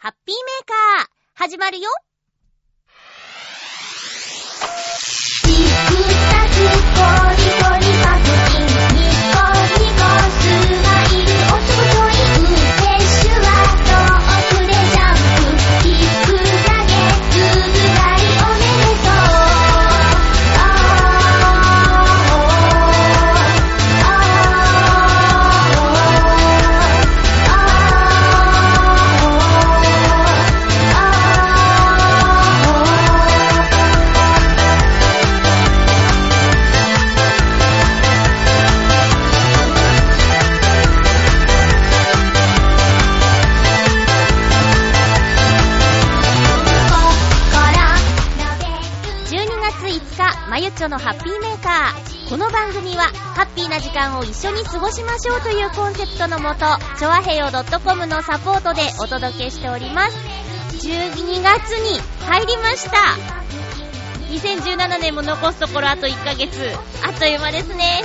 ハッピーメーカー、始まるよ。のハッピーメーカー。この番組は、ハッピーな時間を一緒に過ごしましょうというコンセプトのもと、ちょわへよ .com のサポートでお届けしております。12月に入りました。2017年も残すところあと1ヶ月。あっという間ですね。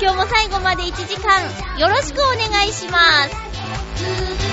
今日も最後まで1時間、よろしくお願いします。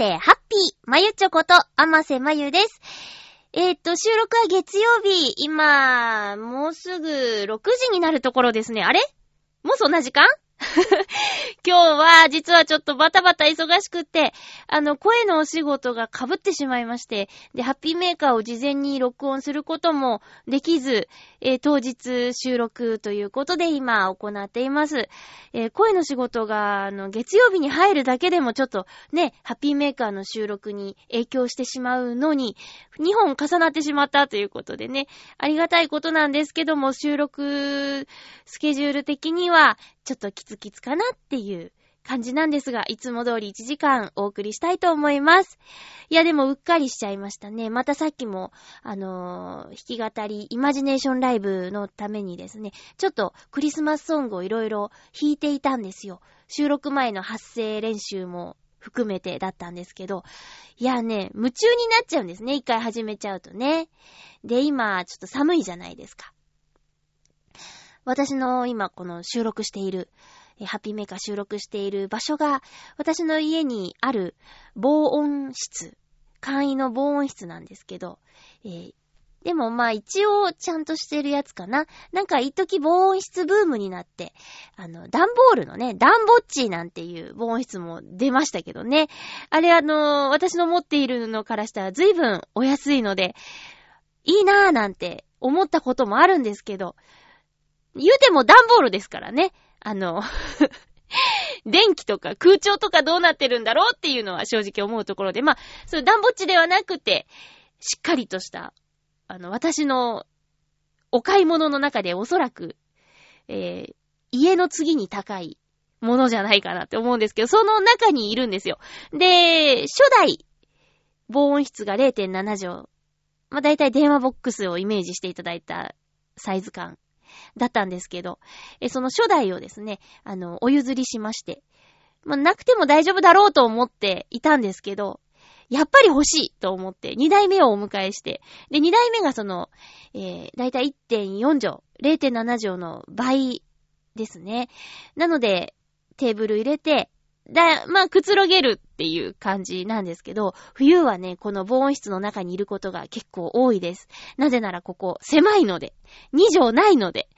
して、ハッピーまゆちょこと、あませまゆです。えー、っと、収録は月曜日、今、もうすぐ6時になるところですね。あれ？もうそんな時間？今日は、実はちょっとバタバタ忙しくって、あの、声のお仕事が被ってしまいまして、で、ハッピーメーカーを事前に録音することもできず、えー当日収録ということで今行っています。えー声の仕事が、あの、月曜日に入るだけでもちょっとね、ハッピーメーカーの収録に影響してしまうのに、2本重なってしまったということでね、ありがたいことなんですけども、収録スケジュール的には、ちょっとキツキツかなっていう感じなんですが、いつも通り1時間お送りしたいと思います。いや、でもうっかりしちゃいましたね。またさっきも、あのー弾き語り、イマジネーションライブのためにですね、ちょっとクリスマスソングをいろいろ弾いていたんですよ。収録前の発声練習も含めてだったんですけど、いやね、夢中になっちゃうんですね。一回始めちゃうとね。で、今、ちょっと寒いじゃないですか。私の今この収録している、ハッピーメーカー収録している場所が、私の家にある防音室、簡易の防音室なんですけど、えーでもまあ一応ちゃんとしてるやつかな。なんか一時防音室ブームになって、あの、ダンボールのね、ダンボッチーなんていう防音室も出ましたけどね。あれあの、私の持っているのからしたら随分お安いので、いいなぁなんて思ったこともあるんですけど、言うてもダンボールですからね。あの、電気とか空調とかどうなってるんだろうっていうのは正直思うところで、まあ、そういうダンボッチではなくて、しっかりとした、あの、私のお買い物の中でおそらく、えー家の次に高いものじゃないかなって思うんですけど、その中にいるんですよ。で、初代防音室が0.7畳。まあ、大体電話ボックスをイメージしていただいたサイズ感だったんですけど、えその初代をですね、あの、お譲りしまして、まあ、なくても大丈夫だろうと思っていたんですけど、やっぱり欲しいと思って、二代目をお迎えして、で、2代目がその、えー、だいたい1.4畳、0.7畳の倍ですね。なので、テーブル入れて、だ、まあ、くつろげるっていう感じなんですけど、冬はね、この防音室の中にいることが結構多いです。なぜならここ、狭いので、2畳ないので、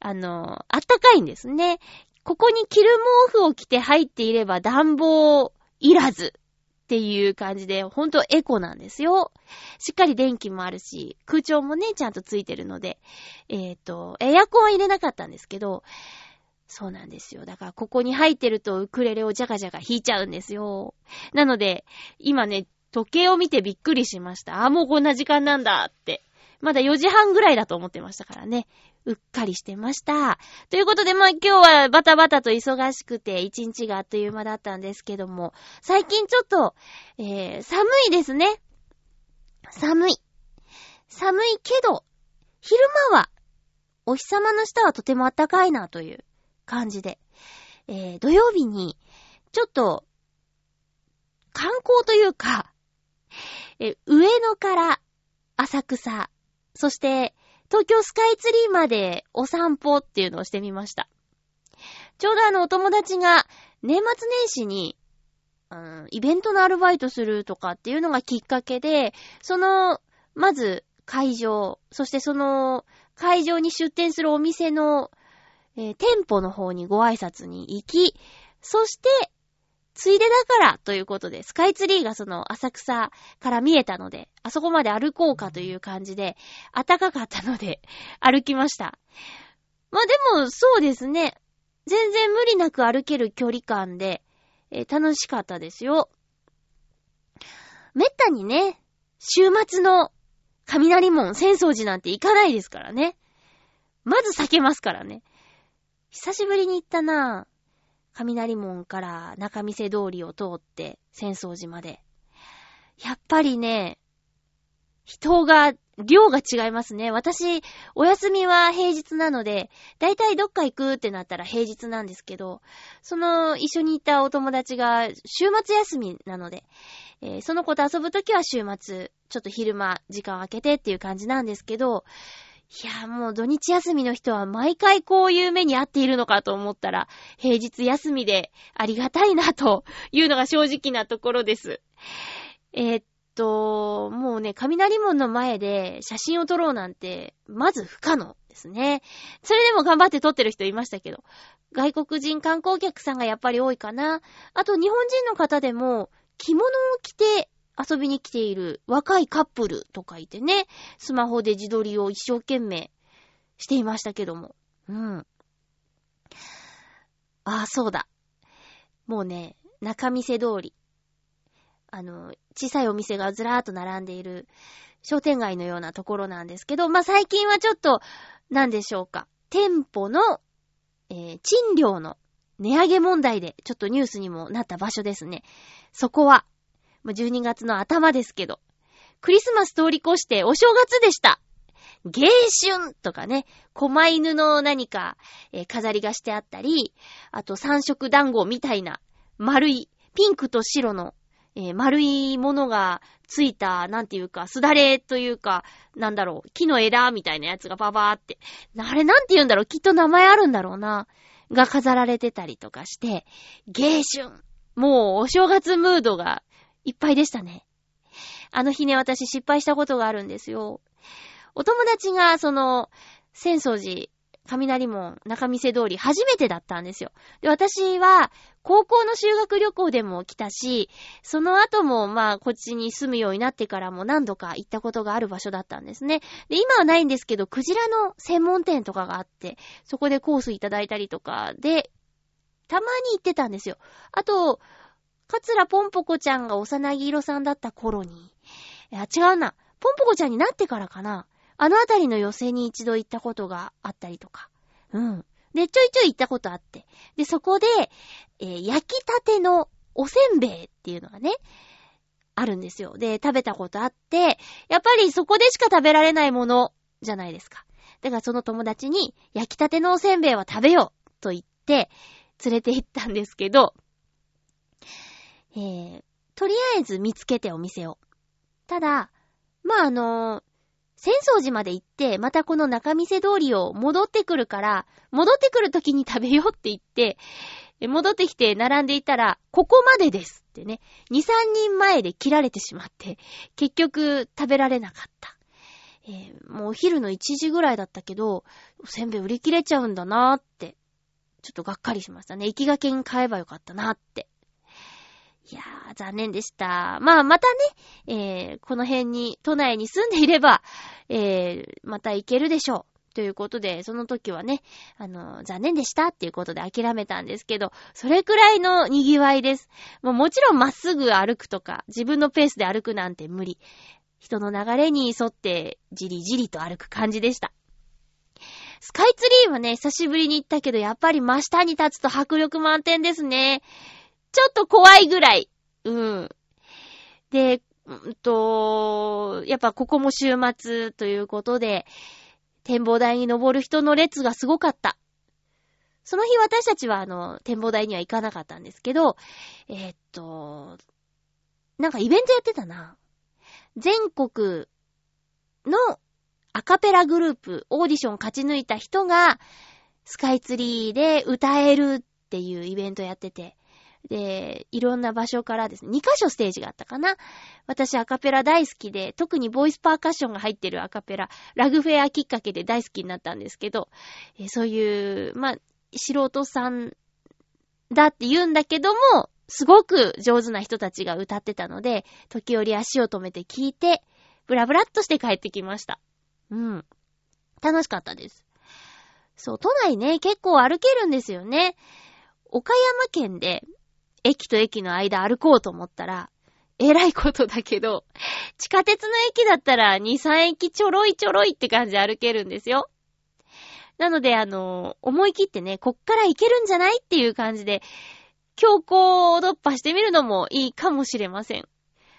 あの、あったかいんですね。ここに着る毛布を着て入っていれば暖房いらずっていう感じで、ほんとエコなんですよ。しっかり電気もあるし、空調もね、ちゃんとついてるので、えっ、と、エアコンは入れなかったんですけど、そうなんですよ。だから、ここに入ってるとウクレレをジャガジャガ弾いちゃうんですよ。なので、今ね、時計を見てびっくりしました。あ、もうこんな時間なんだって。まだ4時半ぐらいだと思ってましたからね。うっかりしてました。ということで、まあ今日はバタバタと忙しくて一日があっという間だったんですけども、最近ちょっと、えー、寒いですね。寒い。寒いけど、昼間は、お日様の下はとても暖かいなという感じで、えー、土曜日に、ちょっと、観光というか、え上野から浅草、そして東京スカイツリーまでお散歩っていうのをしてみました。ちょうどあのお友達が年末年始に、うん、イベントのアルバイトするとかっていうのがきっかけで、その、まず会場、そしてその会場に出店するお店の、えー店舗の方にご挨拶に行き、そして、ついでだからということで、スカイツリーがその浅草から見えたので、あそこまで歩こうかという感じで、暖かかったので、歩きました。まあでも、そうですね。全然無理なく歩ける距離感で、えー楽しかったですよ。めったにね、週末の雷門、浅草寺なんて行かないですからね。まず避けますからね。久しぶりに行ったなぁ。雷門から中見世通りを通って、浅草寺まで。やっぱりね、人が、量が違いますね。私、お休みは平日なので、だいたいどっか行くってなったら平日なんですけど、その一緒にいたお友達が週末休みなので、えーその子と遊ぶときは週末、ちょっと昼間時間を空けてっていう感じなんですけど、いや、もう土日休みの人は毎回こういう目に遭っているのかと思ったら、平日休みでありがたいなというのが正直なところです。えーっと、もうね、雷門の前で写真を撮ろうなんて、まず不可能ですね。それでも頑張って撮ってる人いましたけど、外国人観光客さんがやっぱり多いかな。あと日本人の方でも、着物を着て遊びに来ている若いカップルとかいてね、スマホで自撮りを一生懸命していましたけども。うん。ああ、そうだ。もうね、中見世通り。あの、小さいお店がずらーっと並んでいる商店街のようなところなんですけど、まあ、最近はちょっと、なんでしょうか。店舗の、えー賃料の値上げ問題で、ちょっとニュースにもなった場所ですね。そこは、まあ12月の頭ですけど、クリスマス通り越してお正月でした。芸春とかね、狛犬の何か、えー飾りがしてあったり、あと三色団子みたいな丸い、ピンクと白の、えー丸いものがついた、なんていうか、すだれというか、なんだろう、木の枝みたいなやつがババーって。あれなんて言うんだろう、きっと名前あるんだろうな。が飾られてたりとかして、芸春。もうお正月ムードがいっぱいでしたね。あの日ね、私失敗したことがあるんですよ。お友達が、その、浅草寺、雷門、中見世通り、初めてだったんですよ。で、私は、高校の修学旅行でも来たし、その後も、まあ、こっちに住むようになってからも何度か行ったことがある場所だったんですね。で、今はないんですけど、クジラの専門店とかがあって、そこでコースいただいたりとかで、たまに行ってたんですよ。あと、桂ぽんぽこちゃんが幼木色さんだった頃に、いや、違うな。ぽんぽこちゃんになってからかな。あのあたりの寄席に一度行ったことがあったりとか。うん。で、ちょいちょい行ったことあって。で、そこで、えー焼きたてのおせんべいっていうのがね、あるんですよ。で、食べたことあって、やっぱりそこでしか食べられないものじゃないですか。だからその友達に、焼きたてのおせんべいは食べようと言って、連れて行ったんですけど、えー、とりあえず見つけてお店を。ただ、まあ、あの浅草寺まで行って、またこの中見世通りを戻ってくるから、戻ってくる時に食べようって言って、戻ってきて並んでいたら、ここまでですってね、2、3人前で切られてしまって、結局食べられなかった。えーもうお昼の1時ぐらいだったけど、おせんべい売り切れちゃうんだなーって、ちょっとがっかりしましたね。行きがけに買えばよかったなって。いやー、残念でした。まあ、またね、えーこの辺に、都内に住んでいれば、えーまた行けるでしょう。ということで、その時はね、あの、残念でしたっていうことで諦めたんですけど、それくらいの賑わいです。もうもちろんまっすぐ歩くとか、自分のペースで歩くなんて無理。人の流れに沿って、じりじりと歩く感じでした。スカイツリーはね、久しぶりに行ったけど、やっぱり真下に立つと迫力満点ですね。ちょっと怖いぐらい。うん。で、うんと、やっぱここも週末ということで、展望台に登る人の列がすごかった。その日私たちはあの、展望台には行かなかったんですけど、えーっと、なんかイベントやってたな。全国のアカペラグループ、オーディション勝ち抜いた人が、スカイツリーで歌えるっていうイベントやってて、で、いろんな場所からですね、2箇所ステージがあったかな。私アカペラ大好きで、特にボイスパーカッションが入ってるアカペラ、ラグフェアきっかけで大好きになったんですけど、えーそういう、まあ、素人さんだって言うんだけども、すごく上手な人たちが歌ってたので、時折足を止めて聞いて、ブラブラっとして帰ってきました。うん。楽しかったです。そう、都内ね、結構歩けるんですよね。岡山県で、駅と駅の間歩こうと思ったら、えらいことだけど、地下鉄の駅だったら2、3駅ちょろいちょろいって感じで歩けるんですよ。なので、あの、思い切ってね、こっから行けるんじゃないっていう感じで、強行突破してみるのもいいかもしれません。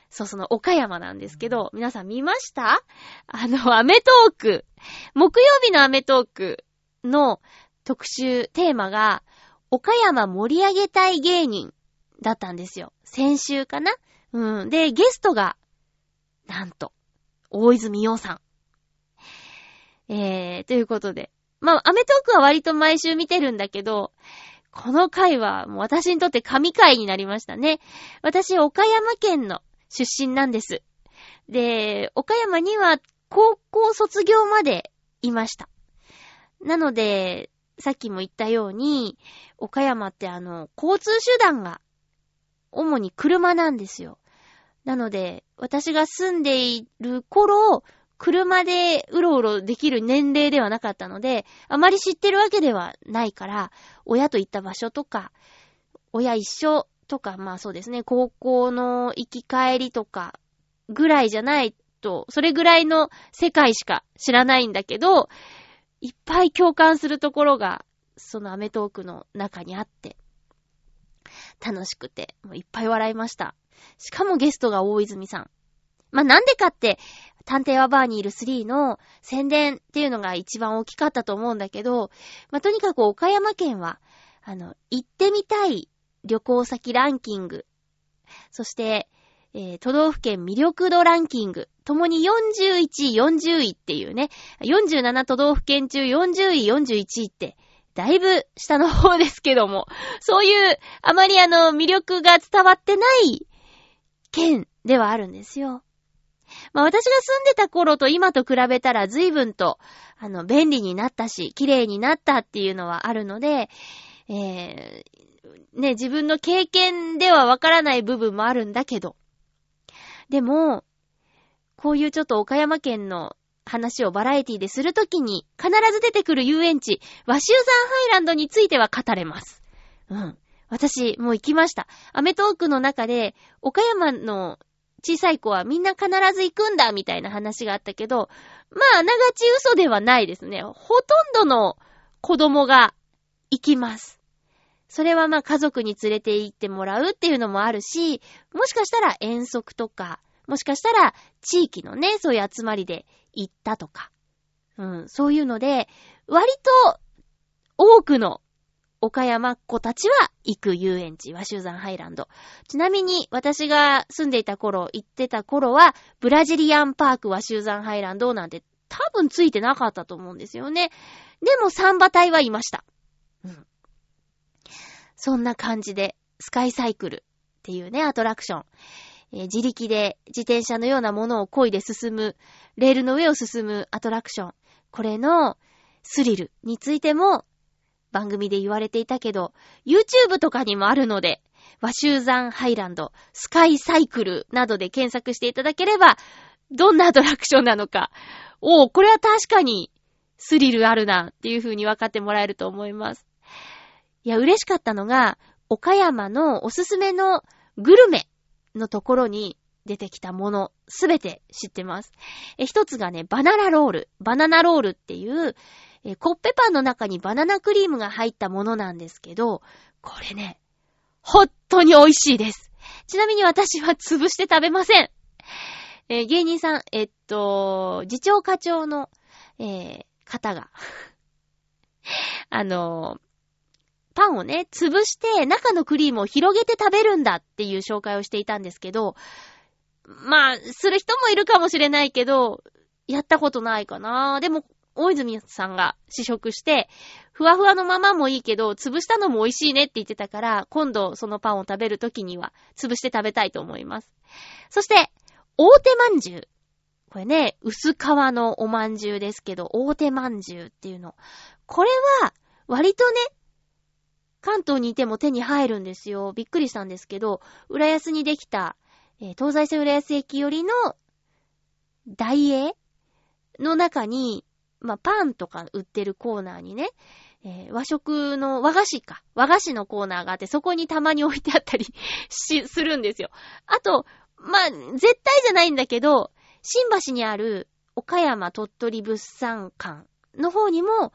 そう、その岡山なんですけど、皆さん見ました？あの、アメトーク。木曜日のアメトークの特集、テーマが、岡山盛り上げたい芸人だったんですよ。先週かな？うん。で、ゲストが、なんと、大泉洋さん。えー、ということで。まあ、アメトークは割と毎週見てるんだけど、この回はもう私にとって神回になりましたね。私、岡山県の出身なんです。で、岡山には高校卒業までいました。なので、さっきも言ったように、岡山ってあの、交通手段が、主に車なんですよ。なので、私が住んでいる頃、車でうろうろできる年齢ではなかったので、あまり知ってるわけではないから、親と行った場所とか、親一緒とか、まあそうですね、高校の行き帰りとか、ぐらいじゃないと、それぐらいの世界しか知らないんだけど、いっぱい共感するところが、そのアメトークの中にあって、楽しくて、もういっぱい笑いました。しかもゲストが大泉さん。まあ、なんでかって、探偵はバーにいる3の宣伝っていうのが一番大きかったと思うんだけど、まあ、とにかく岡山県は、あの、行ってみたい旅行先ランキング、そして、えー都道府県魅力度ランキング、ともに41位、40位っていうね、47都道府県中40位、41位って、だいぶ下の方ですけども、そういう、あまりあの、魅力が伝わってない県ではあるんですよ。まあ私が住んでた頃と今と比べたら随分と、あの、便利になったし、綺麗になったっていうのはあるので、えー、ね、自分の経験ではわからない部分もあるんだけど、でも、こういうちょっと岡山県の話をバラエティでするときに必ず出てくる遊園地、和州山ハイランドについては語れます。うん。私、もう行きました。アメトークの中で、岡山の小さい子はみんな必ず行くんだ、みたいな話があったけど、まあ、あながち嘘ではないですね。ほとんどの子供が行きます。それはまあ家族に連れて行ってもらうっていうのもあるし、もしかしたら遠足とか、もしかしたら地域のね、そういう集まりで行ったとか。うん、そういうので、割と多くの岡山っ子たちは行く遊園地、和州山ハイランド。ちなみに私が住んでいた頃、行ってた頃は、ブラジリアンパーク和州山ハイランドなんて多分ついてなかったと思うんですよね。でもサンバ隊はいました。うん。そんな感じで、スカイサイクルっていうね、アトラクション。えー自力で自転車のようなものを漕いで進む、レールの上を進むアトラクション。これのスリルについても番組で言われていたけど、YouTube とかにもあるので、和集山ハイランド、スカイサイクルなどで検索していただければ、どんなアトラクションなのか、おう、これは確かにスリルあるなっていう風に分かってもらえると思います。いや、嬉しかったのが、岡山のおすすめのグルメのところに出てきたもの、すべて知ってます。え、一つがね、バナナロール。バナナロールっていう、え、コッペパンの中にバナナクリームが入ったものなんですけど、これね、本当に美味しいです。ちなみに私は潰して食べません。えー芸人さん、えっと、次長課長の、えー方が、あのーパンをね、潰して中のクリームを広げて食べるんだっていう紹介をしていたんですけど、まあ、する人もいるかもしれないけど、やったことないかな。でも、大泉さんが試食して、ふわふわのままもいいけど、潰したのも美味しいねって言ってたから、今度そのパンを食べるときには、潰して食べたいと思います。そして、大手まんじゅう。これね、薄皮のおまんじゅうですけど、大手まんじゅうっていうの。これは、割とね、関東にいても手に入るんですよ。びっくりしたんですけど、浦安にできた、えー東西線浦安駅寄りの、大英の中に、まあ、パンとか売ってるコーナーにね、えー和食の、和菓子か。和菓子のコーナーがあって、そこにたまに置いてあったり し、するんですよ。あと、まあ、絶対じゃないんだけど、新橋にある岡山鳥取物産館の方にも、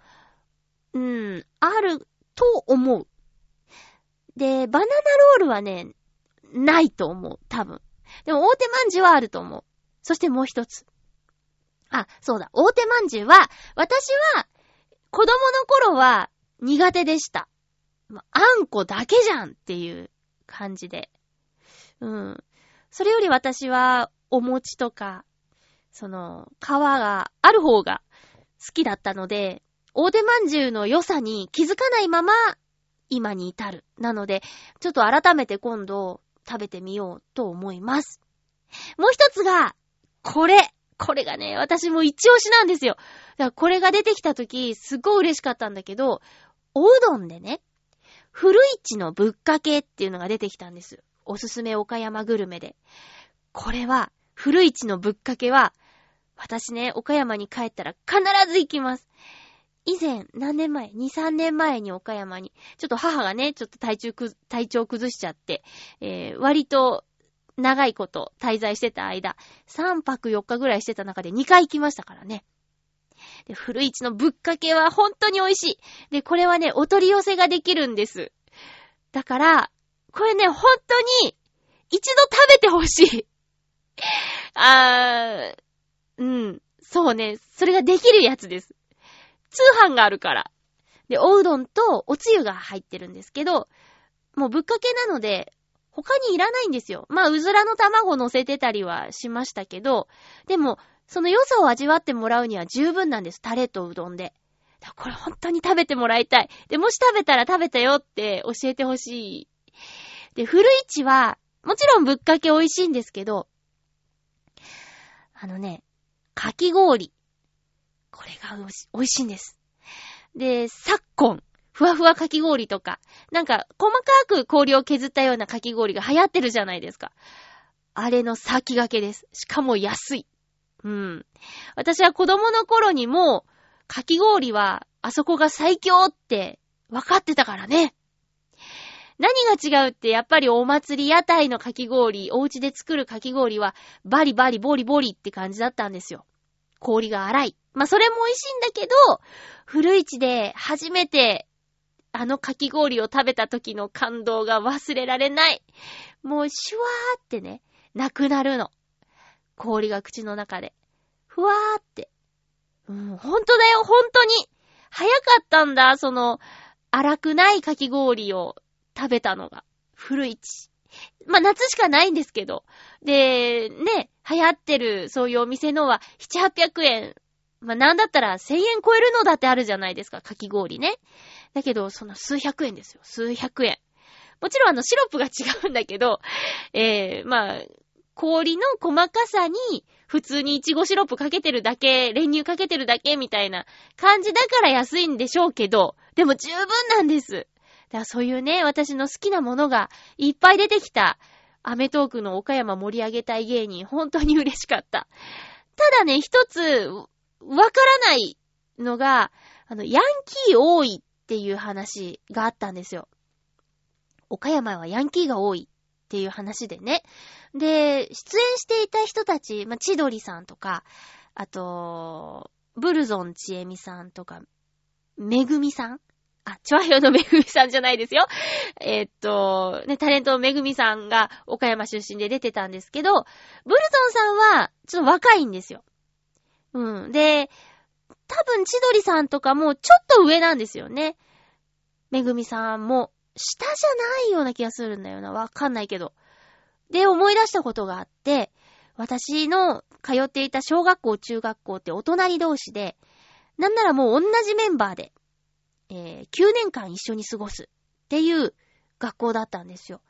うん、あると思う。で、バナナロールはね、ないと思う、多分。でも、大手まんじゅうはあると思う。そしてもう一つ。あ、そうだ、大手まんじゅうは、私は、子供の頃は苦手でした。あんこだけじゃんっていう感じで。うん。それより私は、お餅とか、その、皮がある方が好きだったので、大手まんじゅうの良さに気づかないまま、今に至る。なので、ちょっと改めて今度食べてみようと思います。もう一つが、これ。これがね、私も一押しなんですよ。だからこれが出てきた時、すっごい嬉しかったんだけど、おうどんでね、古市のぶっかけっていうのが出てきたんです。おすすめ岡山グルメで。これは、古市のぶっかけは、私ね、岡山に帰ったら必ず行きます。以前、何年前 ?2、3年前に岡山に、ちょっと母がね、ちょっと体調く、体調崩しちゃって、えー、割と長いこと滞在してた間、3泊4日ぐらいしてた中で2回行きましたからね。で、古市のぶっかけは本当に美味しい。で、これはね、お取り寄せができるんです。だから、これね、本当に、一度食べてほしい。あー、うん、そうね、それができるやつです。通販があるから。で、おうどんとおつゆが入ってるんですけど、もうぶっかけなので、他にいらないんですよ。まあ、うずらの卵乗せてたりはしましたけど、でも、その良さを味わってもらうには十分なんです。タレとうどんで。これ本当に食べてもらいたい。で、もし食べたら食べたよって教えてほしい。で、古市は、もちろんぶっかけ美味しいんですけど、あのね、かき氷。これが美味しいんです。で、昨今、ふわふわかき氷とか、なんか、細かく氷を削ったようなかき氷が流行ってるじゃないですか。あれの先駆けです。しかも安い。うん。私は子供の頃にも、かき氷は、あそこが最強って、分かってたからね。何が違うって、やっぱりお祭り屋台のかき氷、お家で作るかき氷は、バリバリボリボリって感じだったんですよ。氷が荒い。まあ、それも美味しいんだけど、古市で初めて、あのかき氷を食べた時の感動が忘れられない。もう、シュワーってね、なくなるの。氷が口の中で。ふわーって。うん、ほんとだよ、ほんとに。早かったんだ、その、荒くないかき氷を食べたのが。古市。まあ、夏しかないんですけど。で、ね、流行ってる、そういうお店のは、7、800円。まあ、なんだったら1000円超えるのだってあるじゃないですか、かき氷ね。だけど、その数百円ですよ、数百円。もちろんあの、シロップが違うんだけど、えー、まあ、氷の細かさに、普通にイチゴシロップかけてるだけ、練乳かけてるだけみたいな感じだから安いんでしょうけど、でも十分なんです。だそういうね、私の好きなものがいっぱい出てきた、アメトークの岡山盛り上げたい芸人、本当に嬉しかった。ただね、一つ、わからないのが、あの、ヤンキー多いっていう話があったんですよ。岡山はヤンキーが多いっていう話でね。で、出演していた人たち、まあ、千鳥さんとか、あと、ブルゾンちえみさんとか、めぐみさんあ、チョアヘヨのめぐみさんじゃないですよ。えー、っと、ね、タレントのめぐみさんが岡山出身で出てたんですけど、ブルゾンさんは、ちょっと若いんですよ。うん。で、多分千鳥さんとかもちょっと上なんですよね。めぐみさんも、下じゃないような気がするんだよな。わかんないけど。で、思い出したことがあって、私の通っていた小学校、中学校ってお隣同士で、なんならもう同じメンバーで、えー、9年間一緒に過ごすっていう学校だったんですよ。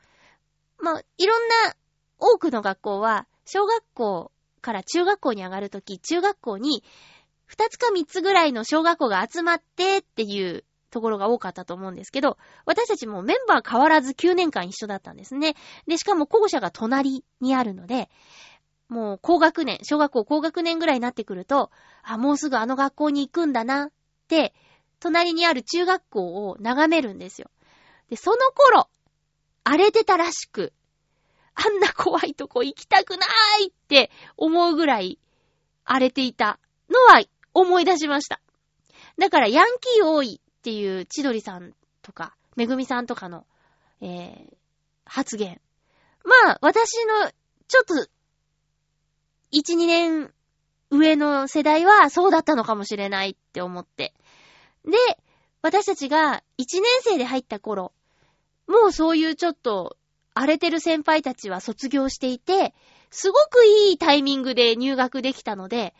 まあ、いろんな多くの学校は、小学校から中学校に上がるとき、中学校に2つか3つぐらいの小学校が集まってっていうところが多かったと思うんですけど、私たちもメンバー変わらず9年間一緒だったんですね。で、しかも校舎が隣にあるので、もう高学年、小学校高学年ぐらいになってくると、あ、もうすぐあの学校に行くんだなって、隣にある中学校を眺めるんですよ。で、その頃、荒れてたらしく、あんな怖いとこ行きたくないって思うぐらい荒れていたのは思い出しました。だからヤンキー多いっていう千鳥さんとか、めぐみさんとかの、えー、発言。まあ、私の、ちょっと、1、2年上の世代はそうだったのかもしれないって思って。で、私たちが1年生で入った頃、もうそういうちょっと荒れてる先輩たちは卒業していて、すごくいいタイミングで入学できたので、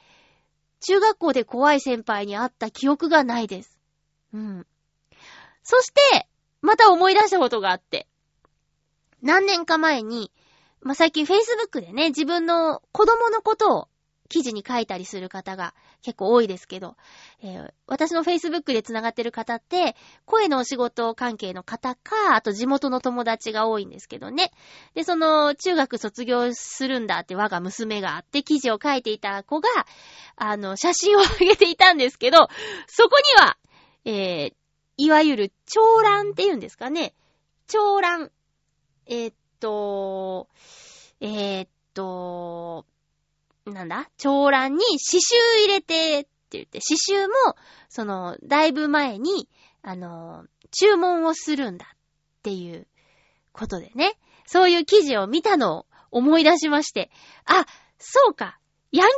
中学校で怖い先輩に会った記憶がないです。うん。そして、また思い出したことがあって。何年か前に、まあ、最近 Facebook でね、自分の子供のことを記事に書いたりする方が結構多いですけど、えー、私の Facebook で繋がってる方って、声のお仕事関係の方か、あと地元の友達が多いんですけどね。で、その、中学卒業するんだって我が娘があって記事を書いていた子が、あの、写真を上げていたんですけど、そこには、えー、いわゆる長蘭って言うんですかね。長蘭。えー、っと、えー、っと、なんだ？長蘭に刺繍入れてって言って、刺繍も、その、だいぶ前に、あの、注文をするんだっていうことでね。そういう記事を見たのを思い出しまして、あ、そうか、ヤンキー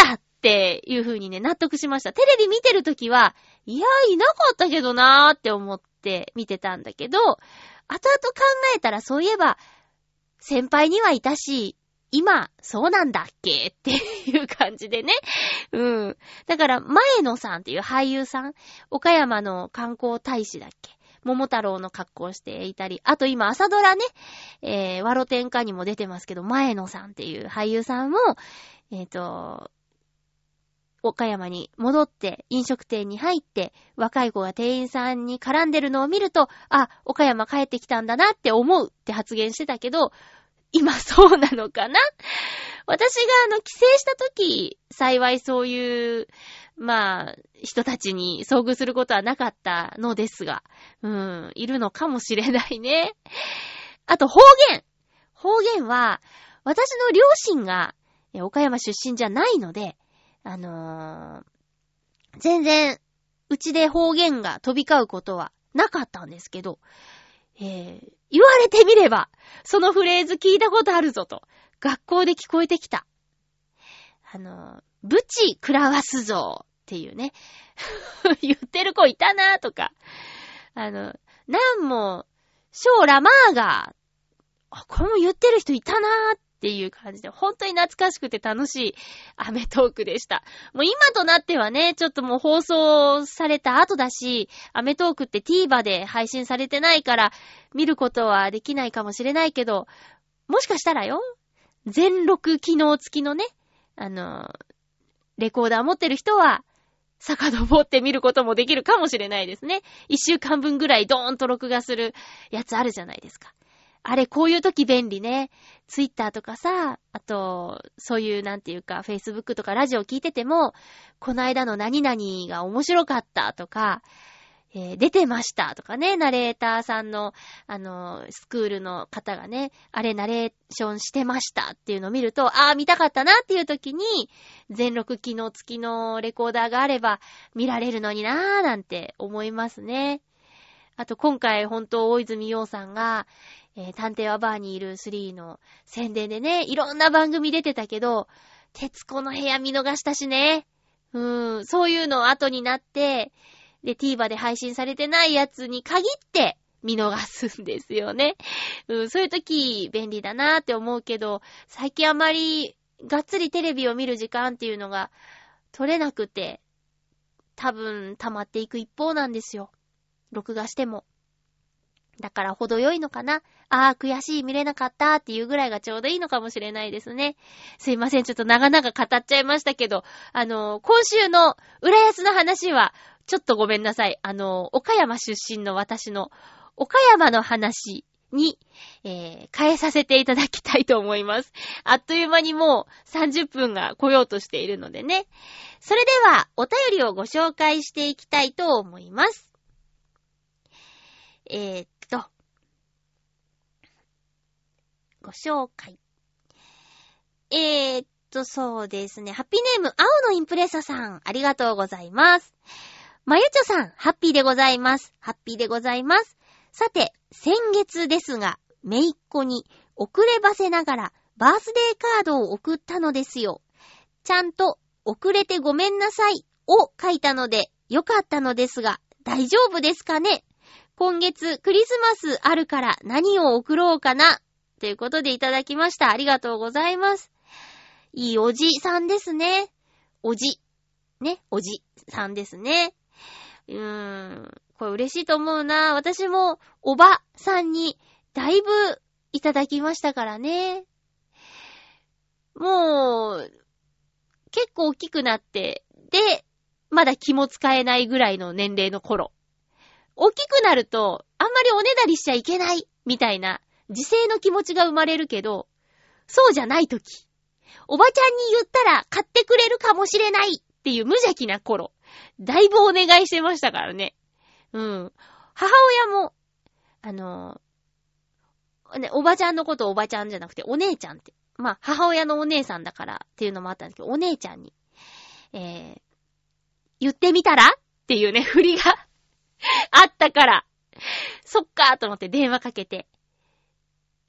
多いんだっていう風にね、納得しました。テレビ見てるときは、いや、いなかったけどなーって思って見てたんだけど、後々考えたらそういえば、先輩にはいたし、今、そうなんだっけ？っていう感じでね。うん。だから、前野さんっていう俳優さん、岡山の観光大使だっけ？桃太郎の格好をしていたり、あと今朝ドラね、えー、ワロ天下にも出てますけど、前野さんっていう俳優さんも、えっ、ー、と、岡山に戻って飲食店に入って若い子が店員さんに絡んでるのを見ると、あ、岡山帰ってきたんだなって思うって発言してたけど、今そうなのかな？私があの、帰省した時、幸いそういう、まあ、人たちに遭遇することはなかったのですが、うん、いるのかもしれないね。あと、方言方言は、私の両親が、岡山出身じゃないので、あのー、全然、うちで方言が飛び交うことはなかったんですけど、えー、言われてみれば、そのフレーズ聞いたことあるぞと、学校で聞こえてきた。あの、ブチ食らわすぞっていうね。言ってる子いたなとか。あの、なんも、ショーラマーガー。あ、これも言ってる人いたなーっっていう感じで、本当に懐かしくて楽しいアメトークでした。もう今となってはね、ちょっともう放送された後だし、アメトークって TVer で配信されてないから、見ることはできないかもしれないけど、もしかしたらよ、全録機能付きのね、あの、レコーダー持ってる人は、遡って見ることもできるかもしれないですね。一週間分ぐらいドーンと録画するやつあるじゃないですか。あれ、こういう時便利ね。ツイッターとかさ、あと、そういうなんていうか、フェイスブックとかラジオ聞いてても、この間の何々が面白かったとか、えー、出てましたとかね、ナレーターさんの、あの、スクールの方がね、あれナレーションしてましたっていうのを見ると、ああ、見たかったなっていう時に、全録機能付きのレコーダーがあれば見られるのになーなんて思いますね。あと今回本当大泉洋さんが、えー、探偵はバーにいる3の宣伝でね、いろんな番組出てたけど、徹子の部屋見逃したしね。うん、そういうの後になって、で、TVer で配信されてないやつに限って見逃すんですよね。うん、そういう時便利だなーって思うけど、最近あまりがっつりテレビを見る時間っていうのが取れなくて、多分溜まっていく一方なんですよ。録画しても。だから程よいのかなああ、悔しい、見れなかったっていうぐらいがちょうどいいのかもしれないですね。すいません、ちょっと長々語っちゃいましたけど、あの、今週の浦安の話は、ちょっとごめんなさい。あの、岡山出身の私の岡山の話に、えー、変えさせていただきたいと思います。あっという間にもう30分が来ようとしているのでね。それでは、お便りをご紹介していきたいと思います。えー、っと、ご紹介。えー、っと、そうですね。ハッピーネーム、青のインプレッサさん、ありがとうございます。まゆちょさん、ハッピーでございます。ハッピーでございます。さて、先月ですが、めいっ子に遅ればせながらバースデーカードを送ったのですよ。ちゃんと遅れてごめんなさいを書いたのでよかったのですが、大丈夫ですかね？今月クリスマスあるから何を送ろうかなということでいただきました。ありがとうございます。いいおじさんですね。おじ。ね、おじさんですね。うーん、これ嬉しいと思うな。私もおばさんにだいぶいただきましたからね。もう、結構大きくなって、で、まだ気も使えないぐらいの年齢の頃。大きくなると、あんまりおねだりしちゃいけない、みたいな、自制の気持ちが生まれるけど、そうじゃないとき。おばちゃんに言ったら買ってくれるかもしれないっていう無邪気な頃。だいぶお願いしてましたからね。うん。母親も、あの、ね、おばちゃんのことおばちゃんじゃなくてお姉ちゃんって。まあ、母親のお姉さんだからっていうのもあったんですけど、お姉ちゃんに、えー、言ってみたら？っていうね、振りが あったから、そっかーと思って電話かけて、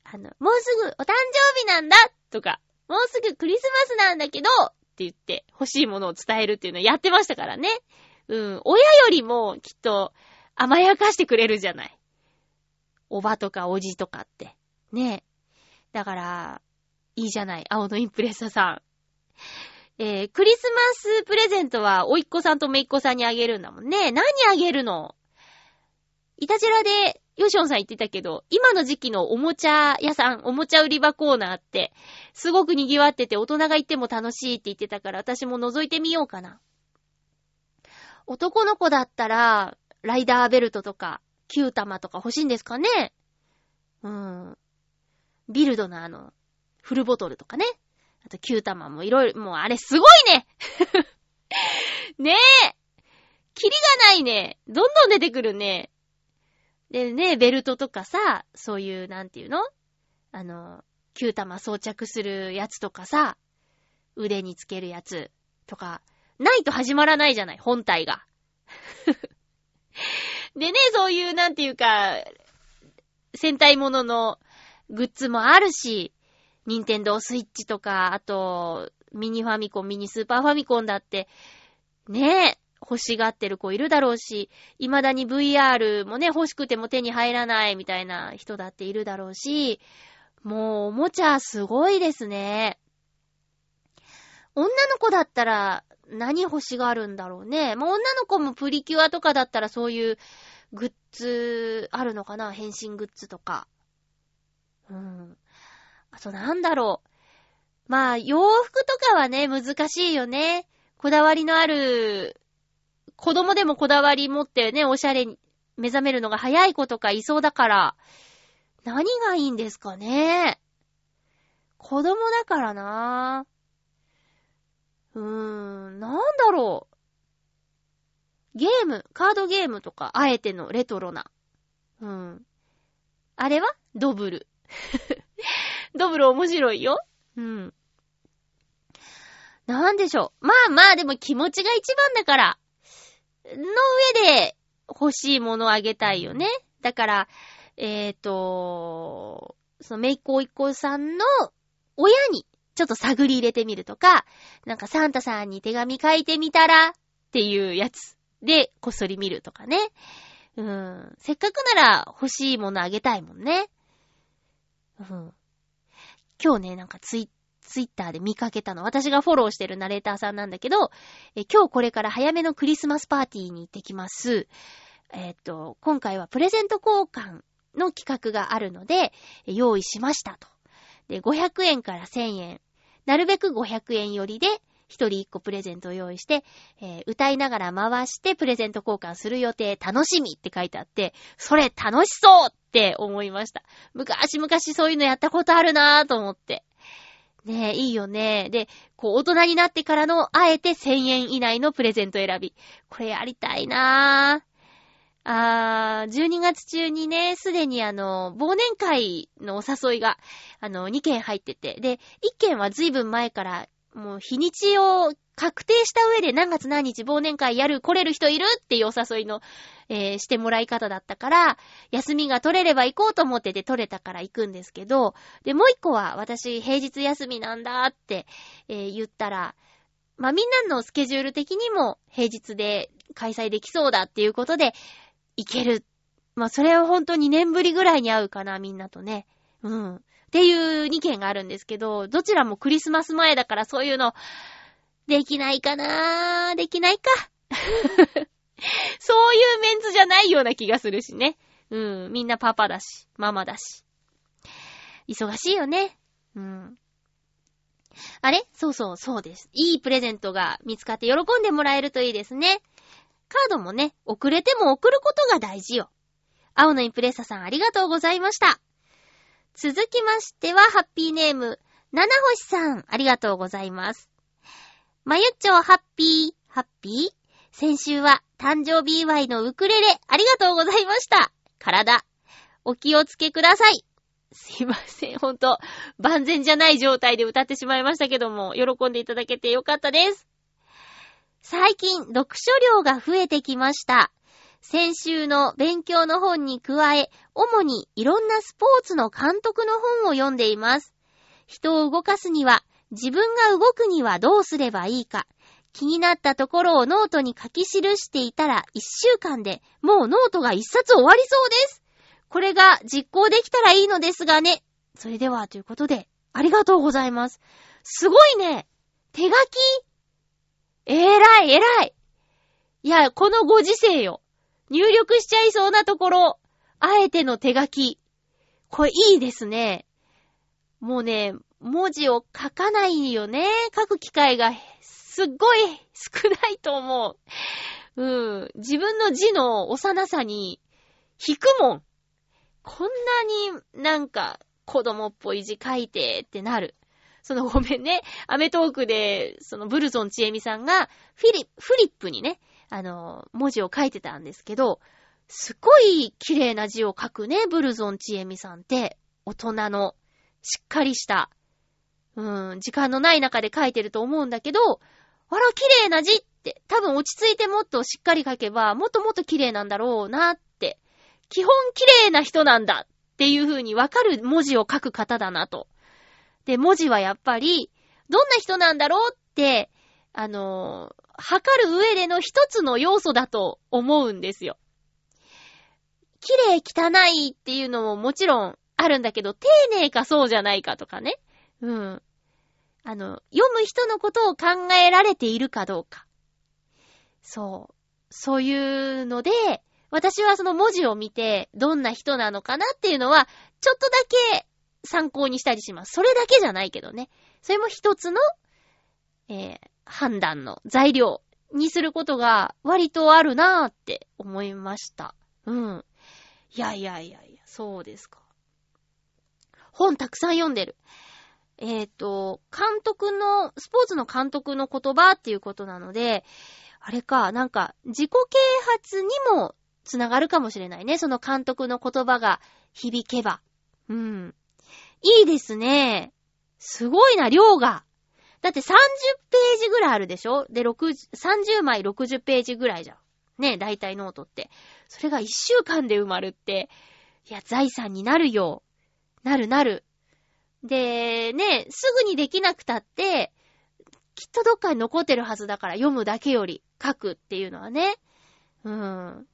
あの、もうすぐお誕生日なんだとか、もうすぐクリスマスなんだけどって言って欲しいものを伝えるっていうのをやってましたからね。うん。親よりもきっと甘やかしてくれるじゃない。おばとかおじとかって。ねえだから、いいじゃない。青のインプレッサさん。えー、クリスマスプレゼントは、おいっ子さんとめいっ子さんにあげるんだもんね。何あげるの？いたじらで、ヨシオンさん言ってたけど、今の時期のおもちゃ屋さん、おもちゃ売り場コーナーって、すごく賑わってて大人が行っても楽しいって言ってたから、私も覗いてみようかな。男の子だったら、ライダーベルトとか、キュー玉とか欲しいんですかね？うん。ビルドのあの、フルボトルとかね。あと、キュー玉もいろいろ、もうあれすごいね ねえキリがないね。どんどん出てくるね。でね、ベルトとかさ、そういう、なんていうの？あの、キュー玉装着するやつとかさ、腕につけるやつとか、ないと始まらないじゃない、本体が。でね、そういう、なんていうか、戦隊もののグッズもあるし、ニンテンドースイッチとか、あと、ミニファミコン、ミニスーパーファミコンだって、ねえ、欲しがってる子いるだろうし、未だに VR もね、欲しくても手に入らないみたいな人だっているだろうし、もうおもちゃすごいですね。女の子だったら何欲しがるんだろうね。まあ、女の子もプリキュアとかだったらそういうグッズあるのかな変身グッズとか。うん。あとなんだろう。まあ、洋服とかはね、難しいよね。こだわりのある、子供でもこだわり持ってね、おしゃれに目覚めるのが早い子とかいそうだから、何がいいんですかね？子供だからなぁうーん、なんだろう。ゲーム、カードゲームとか、あえてのレトロな。うん。あれは？ドブル。ドブル面白いよ。うん。なんでしょう。まあまあ、でも気持ちが一番だから、の上で欲しいものをあげたいよね。だから、えっ、と、そのめいっ子おいっ子さんの親にちょっと探り入れてみるとか、なんかサンタさんに手紙書いてみたらっていうやつでこっそり見るとかね。うん。せっかくなら欲しいものあげたいもんね。うん。今日ね、なんかツイッツイッターで見かけたの。私がフォローしてるナレーターさんなんだけど、え今日これから早めのクリスマスパーティーに行ってきます。えっ、と、今回はプレゼント交換の企画があるので、用意しましたと。で、500円から1000円。なるべく500円よりで、一人一個プレゼントを用意して、えー歌いながら回してプレゼント交換する予定楽しみって書いてあって、それ楽しそうって思いました。昔々そういうのやったことあるなぁと思って。ねえ、いいよね。で、こう、大人になってからの、あえて1000円以内のプレゼント選び。これやりたいなぁ。あー、12月中にね、すでにあの、忘年会のお誘いが、あの、2件入ってて、で、1件は随分前から、もう日にちを確定した上で何月何日忘年会やる、来れる人いるっていうお誘いの、えーしてもらい方だったから、休みが取れれば行こうと思ってて取れたから行くんですけど、で、もう一個は私平日休みなんだって、えー言ったら、まあ、みんなのスケジュール的にも平日で開催できそうだっていうことで、行ける。まあ、それは本当2年ぶりぐらいに会うかな、みんなとね。うん。っていう2件があるんですけど、どちらもクリスマス前だからそういうの、できないかなできないか。そういうメンツじゃないような気がするしね。うん。みんなパパだし、ママだし。忙しいよね。うん。あれ？そうそう、そうです。いいプレゼントが見つかって喜んでもらえるといいですね。カードもね、遅れても送ることが大事よ。青のインプレッサさんありがとうございました。続きましては、ハッピーネーム、七星さん、ありがとうございます。まゆっちょ、ハッピー、ハッピー？先週は誕生日祝いのウクレレ、ありがとうございました。体、お気をつけください。すいません、ほんと、万全じゃない状態で歌ってしまいましたけども、喜んでいただけてよかったです。最近、読書量が増えてきました。先週の勉強の本に加え、主にいろんなスポーツの監督の本を読んでいます。人を動かすには、自分が動くにはどうすればいいか、気になったところをノートに書き記していたら、一週間でもうノートが一冊終わりそうです。これが実行できたらいいのですがね。それでは、ということで、ありがとうございます。すごいね。手書きえらい、えらい。いや、このご時世よ。入力しちゃいそうなところ、あえての手書き。これいいですね。もうね、文字を書かないよね。書く機会がすっごい少ないと思う。うん。自分の字の幼さに引くもん。こんなになんか子供っぽい字書いてってなる。そのごめんね。アメトークで、そのブルゾンちえみさんがフィリ、フリップにね、あの、文字を書いてたんですけど、すっごい綺麗な字を書くね、ブルゾンちえみさんって、大人の、しっかりした、うん、時間のない中で書いてると思うんだけど、あら、綺麗な字って、多分落ち着いてもっとしっかり書けば、もっともっと綺麗なんだろうなって、基本綺麗な人なんだっていう風にわかる文字を書く方だなと。で、文字はやっぱり、どんな人なんだろうって、あのー測る上での一つの要素だと思うんですよ。綺麗汚いっていうのももちろんあるんだけど、丁寧かそうじゃないかとかね。うん。あの、読む人のことを考えられているかどうか。そう。そういうので、私はその文字を見て、どんな人なのかなっていうのは、ちょっとだけ参考にしたりします。それだけじゃないけどね。それも一つの、えー、判断の材料にすることが割とあるなーって思いました。うん。いやいやいやいや、そうですか。本たくさん読んでる。えっ、と、監督の、スポーツの監督の言葉っていうことなので、あれか、なんか、自己啓発にもつながるかもしれないね。その監督の言葉が響けば。うん。いいですね。すごいな、量が。だって30ページぐらいあるでしょ？で、6、30枚60ページぐらいじゃん。ね、大体ノートって。それが1週間で埋まるって、いや、財産になるよ。なるなる。で、ね、すぐにできなくたって、きっとどっかに残ってるはずだから読むだけより書くっていうのはね。うん。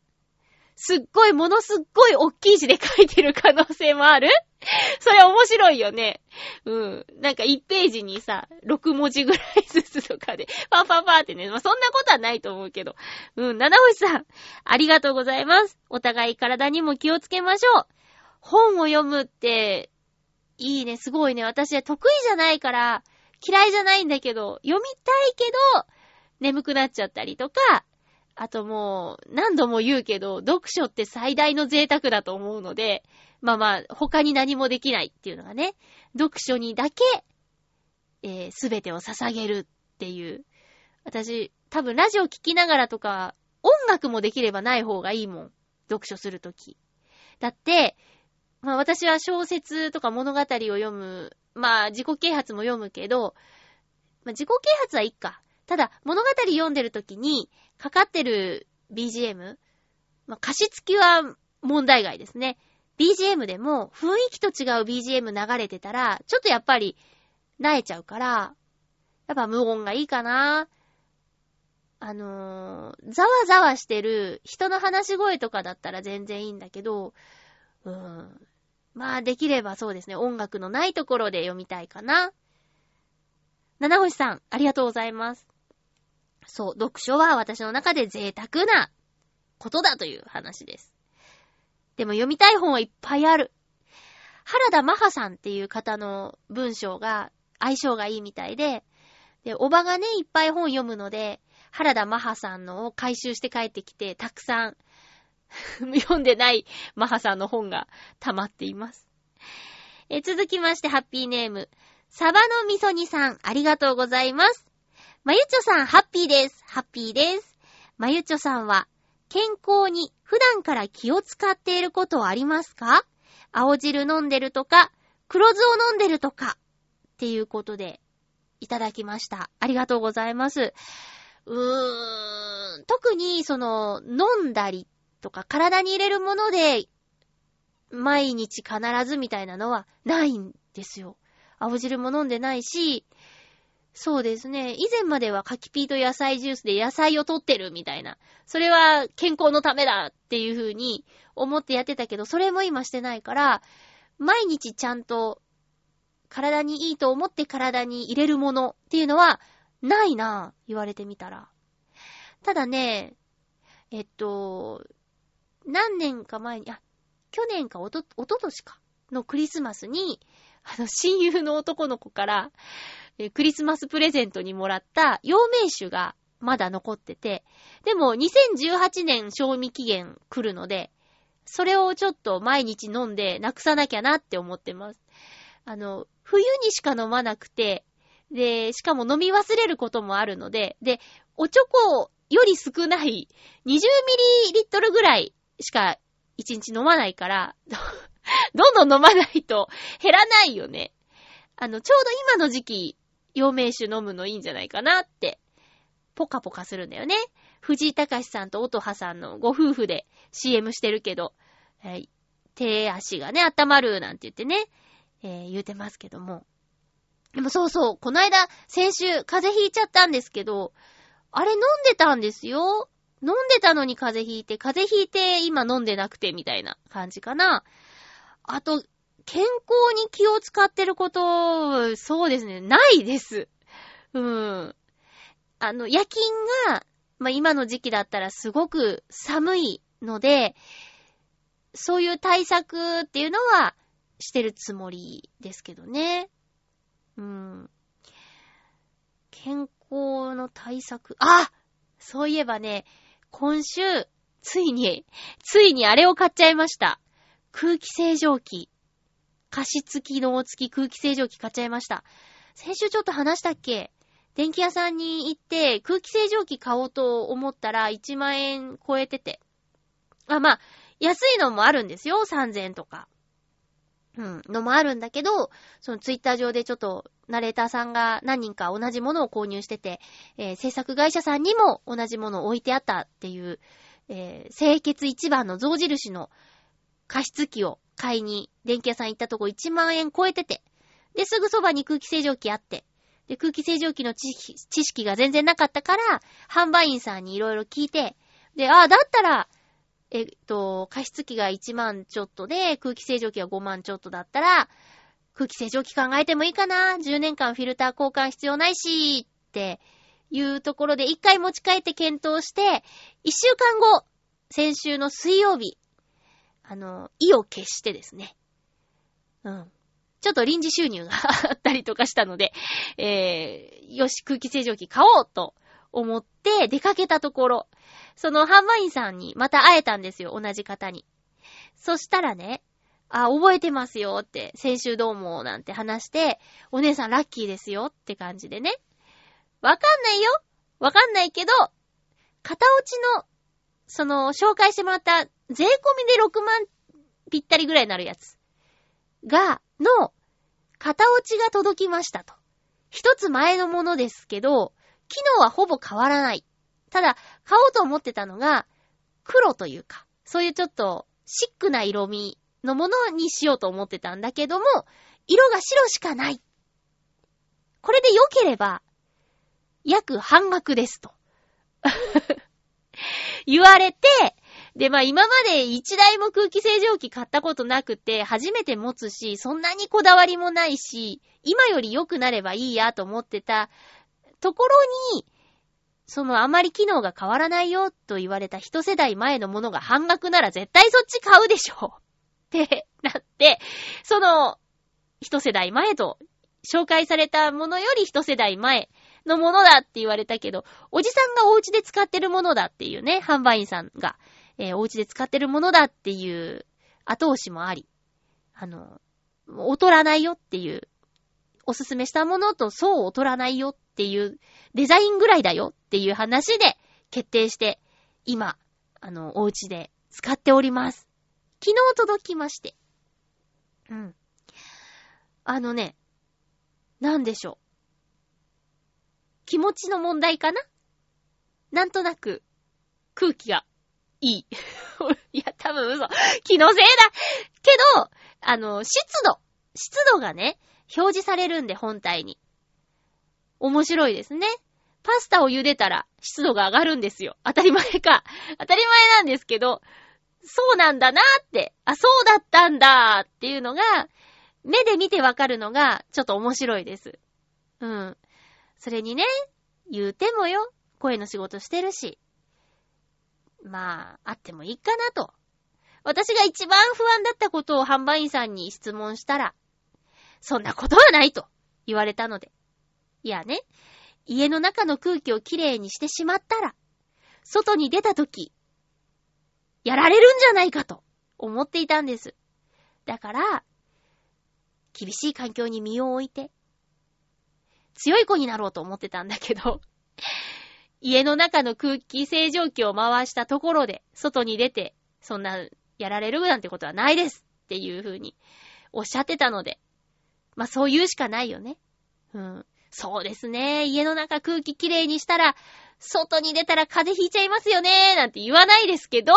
すっごい、ものすっごい大きい字で書いてる可能性もある？それ面白いよね。うん。なんか1ページにさ、6文字ぐらいずつとかで、パンパンパンってね。まあ、そんなことはないと思うけど。うん、七星さん、ありがとうございます。お互い体にも気をつけましょう。本を読むって、いいね、すごいね。私は得意じゃないから、嫌いじゃないんだけど、読みたいけど、眠くなっちゃったりとか、あともう、何度も言うけど、読書って最大の贅沢だと思うので、まあまあ、他に何もできないっていうのがね、読書にだけ、えー、すべてを捧げるっていう。私、多分ラジオ聞きながらとか、音楽もできればない方がいいもん。読書するとき。だって、まあ私は小説とか物語を読む、まあ自己啓発も読むけど、まあ自己啓発はいいか。ただ、物語読んでるときに、かかってる BGM、まあ歌詞付きは問題外ですね。BGM でも雰囲気と違う BGM 流れてたら、ちょっとやっぱり、萎えちゃうから、やっぱ無音がいいかな。あのー、ざわざわしてる人の話し声とかだったら全然いいんだけど、うん。まあ、できればそうですね、音楽のないところで読みたいかな。七星さん、ありがとうございます。そう、読書は私の中で贅沢なことだという話です。でも読みたい本はいっぱいある。原田マハさんっていう方の文章が相性がいいみたいで、で、おばがね、いっぱい本読むので、原田マハさんのを回収して帰ってきて、たくさん 読んでないマハさんの本が溜まっています。え、続きまして、ハッピーネーム。サバのみそ煮さん、ありがとうございます。まゆちょさん、ハッピーです。ハッピーです。まゆちょさんは、健康に普段から気を使っていることはありますか？青汁飲んでるとか、黒酢を飲んでるとか、っていうことで、いただきました。ありがとうございます。うーん、特に、その、飲んだりとか、体に入れるもので、毎日必ずみたいなのはないんですよ。青汁も飲んでないし、そうですね。以前までは柿ピーと野菜ジュースで野菜を取ってるみたいな。それは健康のためだっていう風に思ってやってたけど、それも今してないから、毎日ちゃんと体にいいと思って体に入れるものっていうのはないなぁ、言われてみたら。ただね、えっと、何年か前に、あ、去年かおと、おととしかのクリスマスに、あの、親友の男の子から、えクリスマスプレゼントにもらった陽明酒がまだ残ってて、でも2018年賞味期限来るので、それをちょっと毎日飲んでなくさなきゃなって思ってます。あの、冬にしか飲まなくて、で、しかも飲み忘れることもあるので、で、おチョコより少ない20ミリリットルぐらいしか1日飲まないから、どんどん飲まないと減らないよね。あの、ちょうど今の時期、陽明酒飲むのいいんじゃないかなって、ポカポカするんだよね。藤井隆さんと音羽さんのご夫婦で CM してるけど、えー手足がね、温まるなんて言ってね、えー言うてますけども。でもそうそう、この間、先週、風邪ひいちゃったんですけど、あれ飲んでたんですよ。飲んでたのに風邪ひいて、風邪ひいて今飲んでなくてみたいな感じかな。あと、健康に気を使ってること、そうですね、ないです。うん。あの、夜勤が、まあ、今の時期だったらすごく寒いので、そういう対策っていうのはしてるつもりですけどね。うん。健康の対策、あそういえばね、今週、ついに、ついにあれを買っちゃいました。空気清浄機。加湿機能付き空気清浄機買っちゃいました。先週ちょっと話したっけ？電気屋さんに行って空気清浄機買おうと思ったら1万円超えてて。あ、まあ、安いのもあるんですよ。3000円とか。うん、のもあるんだけど、そのツイッター上でちょっと、ナレーターさんが何人か同じものを購入してて、えー制作会社さんにも同じものを置いてあったっていう、えー清潔一番の象印の加湿器を買いに電気屋さん行ったとこ1万円超えてて、で、すぐそばに空気清浄機あって、で、空気清浄機の知識が全然なかったから、販売員さんにいろいろ聞いて、で、ああ、だったら、えっと、加湿器が1万ちょっとで、空気清浄機が5万ちょっとだったら、空気清浄機考えてもいいかな ?10 年間フィルター交換必要ないし、っていうところで一回持ち帰って検討して、一週間後、先週の水曜日、あの、意を決してですね。うん。ちょっと臨時収入が あったりとかしたので、えー、よし、空気清浄機買おうと思って出かけたところ、その販売員さんにまた会えたんですよ、同じ方に。そしたらね、あ、覚えてますよって、先週どうもなんて話して、お姉さんラッキーですよって感じでね。わかんないよわかんないけど、片落ちの、その、紹介してもらった、税込みで6万ぴったりぐらいになるやつが、の、片落ちが届きましたと。一つ前のものですけど、機能はほぼ変わらない。ただ、買おうと思ってたのが、黒というか、そういうちょっと、シックな色味のものにしようと思ってたんだけども、色が白しかない。これで良ければ、約半額ですと。言われて、で、まあ今まで一台も空気清浄機買ったことなくて、初めて持つし、そんなにこだわりもないし、今より良くなればいいやと思ってたところに、そのあまり機能が変わらないよと言われた一世代前のものが半額なら絶対そっち買うでしょってなって、その一世代前と紹介されたものより一世代前のものだって言われたけど、おじさんがお家で使ってるものだっていうね、販売員さんが、えーお家で使ってるものだっていう後押しもあり、あの、劣らないよっていう、おすすめしたものとそう劣らないよっっていう、デザインぐらいだよっていう話で決定して、今、あの、お家で使っております。昨日届きまして。うん。あのね、なんでしょう。気持ちの問題かな？なんとなく、空気がいい。いや、多分嘘。気のせいだけど、あの、湿度。湿度がね、表示されるんで、本体に。面白いですね。パスタを茹でたら湿度が上がるんですよ。当たり前か。当たり前なんですけど、そうなんだなーって、あ、そうだったんだーっていうのが、目で見てわかるのが、ちょっと面白いです。うん。それにね、言うてもよ、声の仕事してるし。まあ、あってもいいかなと。私が一番不安だったことを販売員さんに質問したら、そんなことはないと言われたので。いやね、家の中の空気をきれいにしてしまったら、外に出たとき、やられるんじゃないかと思っていたんです。だから、厳しい環境に身を置いて、強い子になろうと思ってたんだけど、家の中の空気清浄機を回したところで、外に出て、そんな、やられるなんてことはないですっていう風におっしゃってたので、まあそう言うしかないよね。うん。そうですね。家の中空気きれいにしたら、外に出たら風邪ひいちゃいますよねなんて言わないですけど、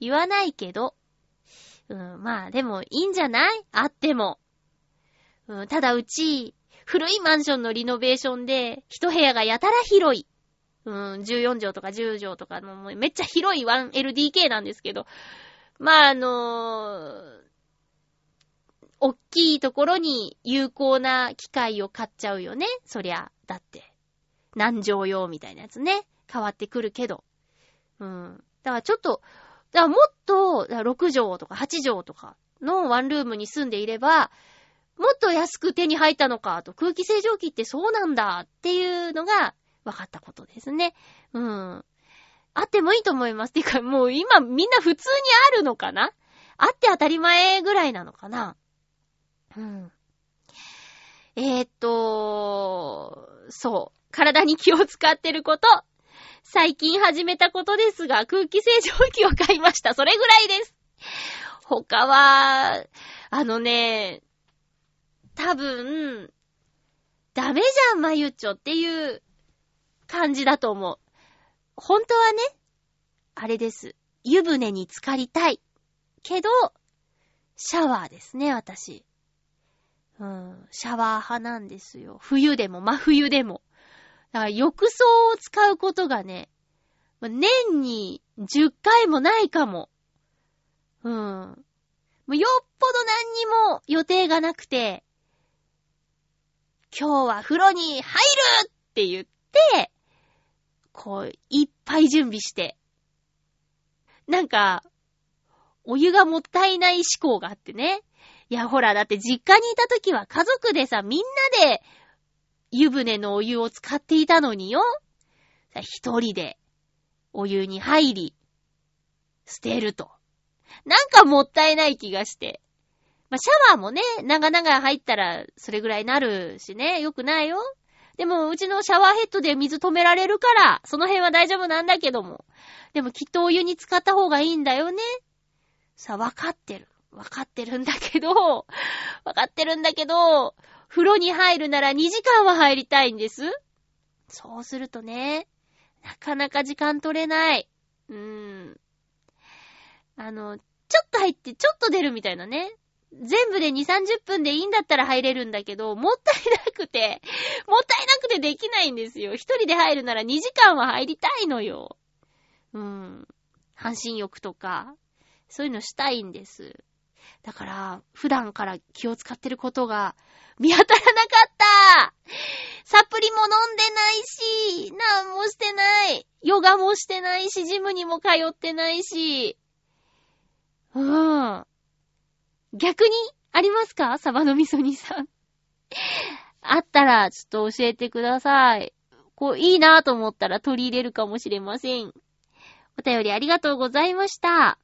言わないけど、うん、まあでもいいんじゃない？あっても。うん、ただうち、古いマンションのリノベーションで、一部屋がやたら広い。うん、14畳とか10畳とかの、めっちゃ広い 1LDK なんですけど、まああのーおっきいところに有効な機械を買っちゃうよね。そりゃ、だって。何畳用みたいなやつね。変わってくるけど。うん。だからちょっと、だからもっと、6畳とか8畳とかのワンルームに住んでいれば、もっと安く手に入ったのかと、空気清浄機ってそうなんだっていうのが分かったことですね。うん。あってもいいと思います。てか、もう今みんな普通にあるのかな？あって当たり前ぐらいなのかな？うん。えー、っと、そう。体に気を使ってること。最近始めたことですが、空気清浄機を買いました。それぐらいです。他は、あのね、多分、ダメじゃん、まゆっちょっていう感じだと思う。本当はね、あれです。湯船に浸かりたい。けど、シャワーですね、私。うん、シャワー派なんですよ。冬でも真冬でも。だから浴槽を使うことがね、年に10回もないかも。うん。もうよっぽど何にも予定がなくて、今日は風呂に入るって言って、こう、いっぱい準備して。なんか、お湯がもったいない思考があってね。いや、ほら、だって実家にいた時は家族でさ、みんなで湯船のお湯を使っていたのによ。一人でお湯に入り、捨てると。なんかもったいない気がして。まあ、シャワーもね、長々入ったらそれぐらいなるしね、よくないよ。でも、うちのシャワーヘッドで水止められるから、その辺は大丈夫なんだけども。でもきっとお湯に使った方がいいんだよね。さ、わかってる。わかってるんだけど、わかってるんだけど、風呂に入るなら2時間は入りたいんです。そうするとね、なかなか時間取れない。うーん。あの、ちょっと入ってちょっと出るみたいなね。全部で2、30分でいいんだったら入れるんだけど、もったいなくて、もったいなくてできないんですよ。一人で入るなら2時間は入りたいのよ。うーん。半身浴とか、そういうのしたいんです。だから、普段から気を使ってることが見当たらなかったサプリも飲んでないし、なんもしてない。ヨガもしてないし、ジムにも通ってないし。うん。逆にありますか？サバの味噌煮さん。あったら、ちょっと教えてください。こう、いいなぁと思ったら取り入れるかもしれません。お便りありがとうございました。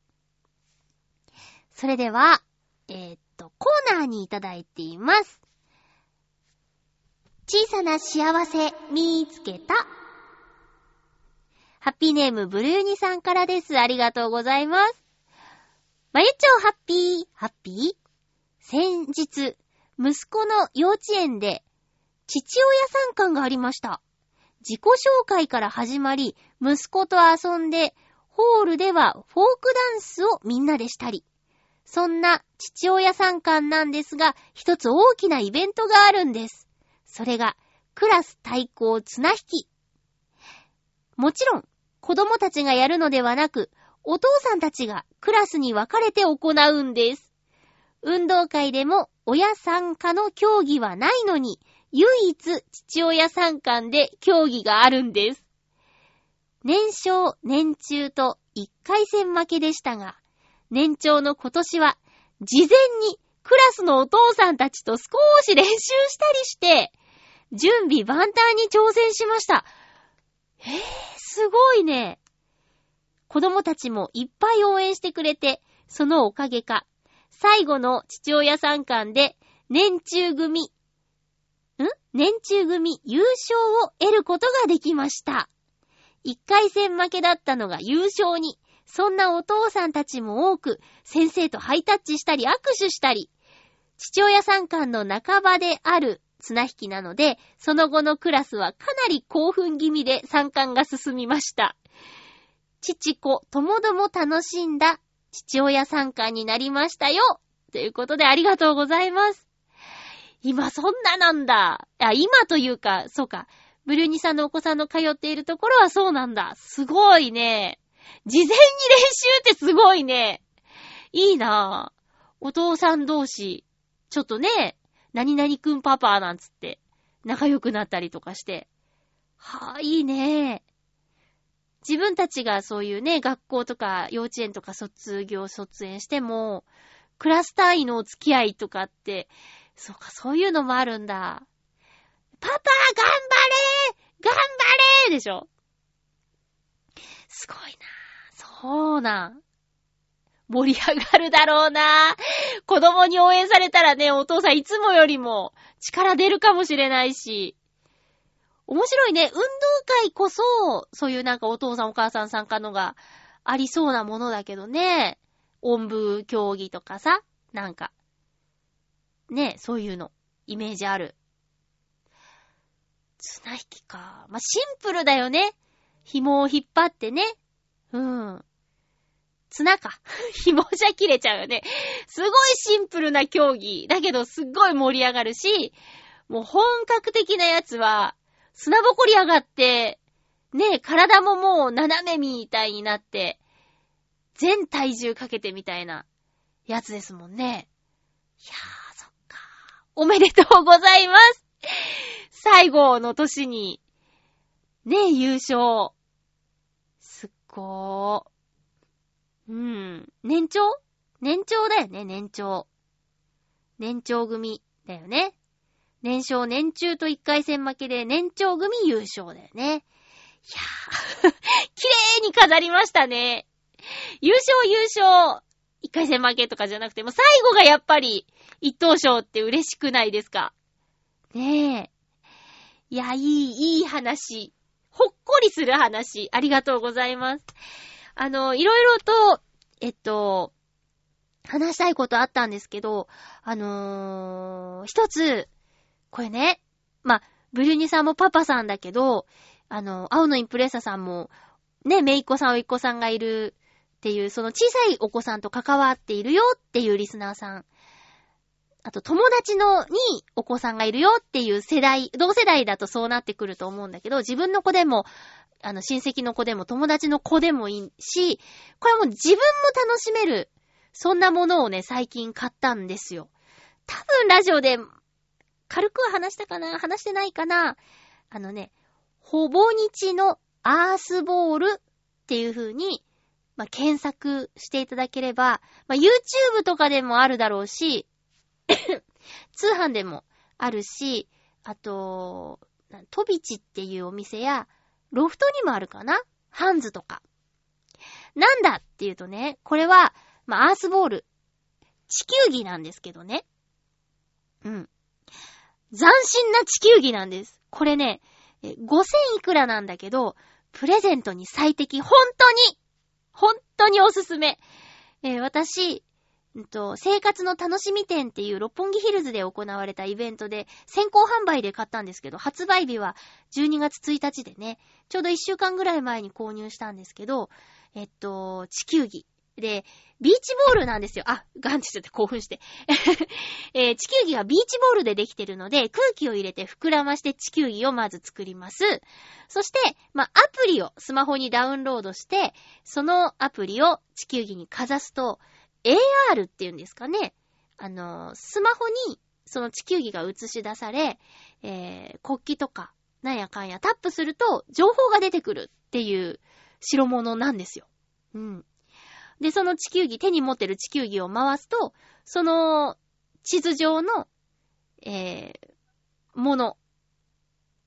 それでは、えーっと、コーナーにいただいています。小さな幸せ、見つけた。ハッピーネーム、ブルーニさんからです。ありがとうございます。まゆちょハッピー、ハッピー？先日、息子の幼稚園で、父親参観がありました。自己紹介から始まり、息子と遊んで、ホールではフォークダンスをみんなでしたり。そんな父親参観なんですが、一つ大きなイベントがあるんです。それが、クラス対抗綱引き。もちろん、子供たちがやるのではなく、お父さんたちがクラスに分かれて行うんです。運動会でも親参加の競技はないのに、唯一父親参観で競技があるんです。年少、年中と1回戦負けでしたが、年長の今年は、事前にクラスのお父さんたちと少し練習したりして、準備万端に挑戦しました。へぇー、すごいね。子供たちもいっぱい応援してくれて、そのおかげか、最後の父親参観で、年中組、ん？年中組優勝を得ることができました。一回戦負けだったのが優勝に、そんなお父さんたちも多く、先生とハイタッチしたり握手したり、父親参観の半ばである綱引きなので、その後のクラスはかなり興奮気味で参観が進みました。父子ともども楽しんだ父親参観になりましたよということでありがとうございます。今そんななんだ。あ、今というか、そうか。ブルーニさんのお子さんの通っているところはそうなんだ。すごいね。事前に練習ってすごいね。いいなぁ。お父さん同士ちょっとね、何々くんパパなんつって、仲良くなったりとかして。はあ、いいね。自分たちがそういうね、学校とか幼稚園とか卒業、卒園しても、クラス単位のお付き合いとかって、そうか、そういうのもあるんだ。パパ、頑張れ頑張れでしょ？すごいなそうなん。盛り上がるだろうな子供に応援されたらね、お父さんいつもよりも力出るかもしれないし。面白いね。運動会こそ、そういうなんかお父さんお母さん参加のがありそうなものだけどね。音部競技とかさ、なんか。ね、そういうの。イメージある。綱引きか。まあ、シンプルだよね。紐を引っ張ってね。うん。綱か。紐じゃ切れちゃうよね。すごいシンプルな競技。だけどすっごい盛り上がるし、もう本格的なやつは、砂ぼこり上がって、ね、体ももう斜めみたいになって、全体重かけてみたいなやつですもんね。いやー、そっか。おめでとうございます。最後の年に、ね、優勝。すっごー。うん。年長？年長だよね、年長。年長組だよね。年少年中と一回戦負けで年長組優勝だよね。いやー、綺麗に飾りましたね。優勝優勝一回戦負けとかじゃなくて、もう最後がやっぱり一等賞って嬉しくないですか？ねえ。いや、いい、いい話。ほっこりする話。ありがとうございます。あの、いろいろと、えっと、話したいことあったんですけど、あのー一つ、これね、まあ、ブルーニさんもパパさんだけど、あの、青のインプレッサさんも、ね、めいっ子さん、おいっ子さんがいるっていう、その小さいお子さんと関わっているよっていうリスナーさん。あと、友達のにお子さんがいるよっていう世代、同世代だとそうなってくると思うんだけど、自分の子でも、あの、親戚の子でも友達の子でもいいし、これも自分も楽しめる、そんなものをね、最近買ったんですよ。多分ラジオで軽くは話したかな話してないかなあのね、ほぼ日のアースボールっていう風に、まあ、検索していただければ、まあ、YouTube とかでもあるだろうし、通販でもあるし、あと、なトビチっていうお店や、ロフトにもあるかな？ハンズとか。なんだっていうとね、これは、まあ、アースボール。地球儀なんですけどね。うん。斬新な地球儀なんです。これね、5000いくらなんだけど、プレゼントに最適。本当に本当におすすめ。えー私、うんと、生活の楽しみ店っていう六本木ヒルズで行われたイベントで先行販売で買ったんですけど、発売日は12月1日でね、ちょうど1週間ぐらい前に購入したんですけど、えっと、地球儀。で、ビーチボールなんですよ。あ、ガンってちょっと興奮して。えー地球儀はビーチボールでできてるので、空気を入れて膨らまして地球儀をまず作ります。そして、まあ、アプリをスマホにダウンロードして、そのアプリを地球儀にかざすと、AR っていうんですかね。あのスマホにその地球儀が映し出され、えー国旗とか、なんやかんやタップすると情報が出てくるっていう代物なんですよ。うん。で、その地球儀、手に持ってる地球儀を回すと、その地図上の、えー、もの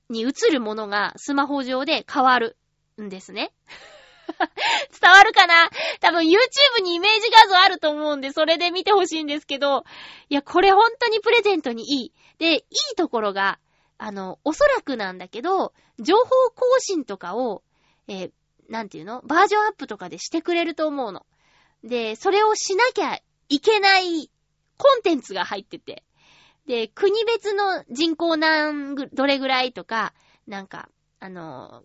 に映るものがスマホ上で変わるんですね。伝わるかな？多分 YouTube にイメージ画像あると思うんで、それで見てほしいんですけど、いや、これ本当にプレゼントにいい。で、いいところが、あの、おそらくなんだけど、情報更新とかを、えーなんていうの？バージョンアップとかでしてくれると思うの。で、それをしなきゃいけないコンテンツが入ってて。で、国別の人口なんぐ、どれぐらいとか、なんか、あの、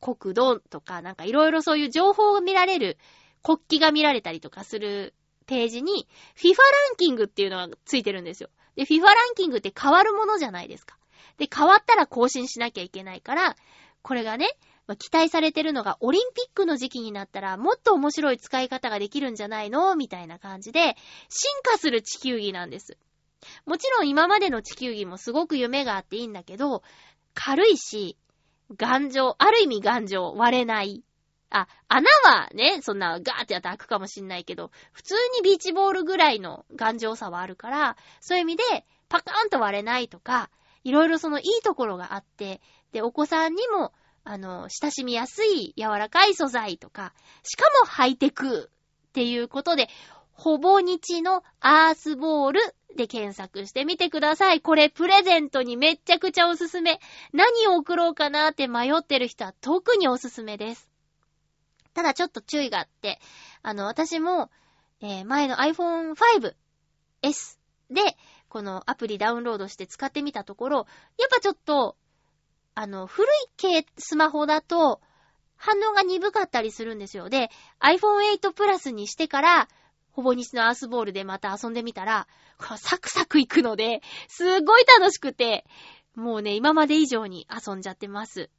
国土とか、なんかいろいろそういう情報が見られる、国旗が見られたりとかするページに、FIFA ランキングっていうのがついてるんですよ。で、FIFA ランキングって変わるものじゃないですか。で、変わったら更新しなきゃいけないから、これがね、まあ期待されてるのがオリンピックの時期になったらもっと面白い使い方ができるんじゃないのみたいな感じで、進化する地球儀なんです。もちろん今までの地球儀もすごく夢があっていいんだけど、軽いし、頑丈、ある意味頑丈、割れない。あ、穴はね、そんなガーってやったら開くかもしんないけど、普通にビーチボールぐらいの頑丈さはあるから、そういう意味で、パカーンと割れないとか、いろいろそのいいところがあって、で、お子さんにも、あの、親しみやすい柔らかい素材とか、しかもハイテクっていうことで、ほぼ日のアースボールで検索してみてください。これプレゼントにめっちゃくちゃおすすめ。何を送ろうかなって迷ってる人は特におすすめです。ただちょっと注意があって、あの、私も、えー前の iPhone 5S で、このアプリダウンロードして使ってみたところ、やっぱちょっと、あの、古い系スマホだと、反応が鈍かったりするんですよ。で、iPhone 8 Plus にしてから、ほぼ日のアースボールでまた遊んでみたら、サクサクいくので、すごい楽しくて、もうね、今まで以上に遊んじゃってます。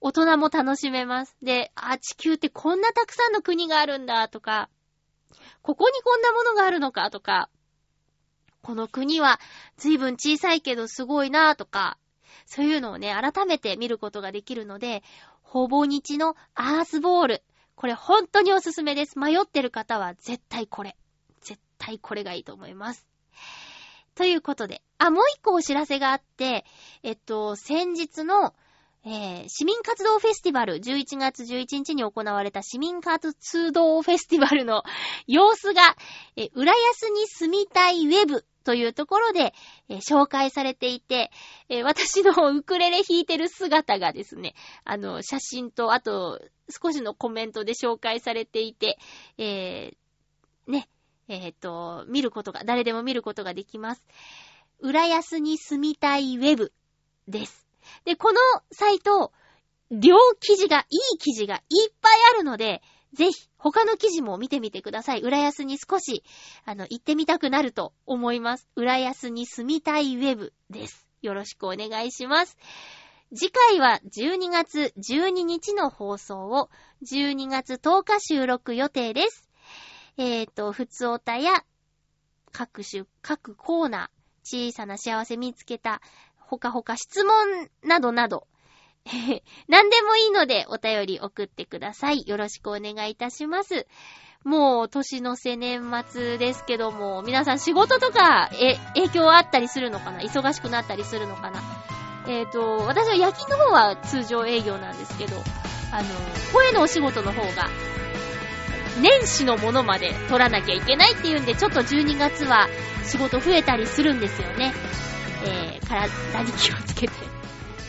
大人も楽しめます。で、あ、地球ってこんなたくさんの国があるんだとか、ここにこんなものがあるのかとか、この国は随分小さいけどすごいなとか、そういうのをね、改めて見ることができるので、ほぼ日のアースボール。これ本当におすすめです。迷ってる方は絶対これ。絶対これがいいと思います。ということで、あ、もう一個お知らせがあって、えっと、先日の、えー市民活動フェスティバル、11月11日に行われた市民活動フェスティバルの様子が、えー浦安に住みたいウェブというところで、えー紹介されていて、えー私のウクレレ弾いてる姿がですね、あの、写真と、あと、少しのコメントで紹介されていて、えーね、えっ、と、見ることが、誰でも見ることができます。浦安に住みたいウェブです。で、このサイト、両記事が、いい記事がいっぱいあるので、ぜひ、他の記事も見てみてください。浦安に少し、あの、行ってみたくなると思います。浦安に住みたいウェブです。よろしくお願いします。次回は12月12日の放送を12月10日収録予定です。えっ、と、ふつおたや各種、各コーナー、小さな幸せ見つけた、ほかほか質問などなど、何でもいいのでお便り送ってください。よろしくお願いいたします。もう年の瀬年末ですけども、皆さん仕事とか、え、影響あったりするのかな？忙しくなったりするのかな？えっ、と、私は夜勤の方は通常営業なんですけど、あの、声のお仕事の方が、年始のものまで取らなきゃいけないっていうんで、ちょっと12月は仕事増えたりするんですよね。えー、体に気をつけて。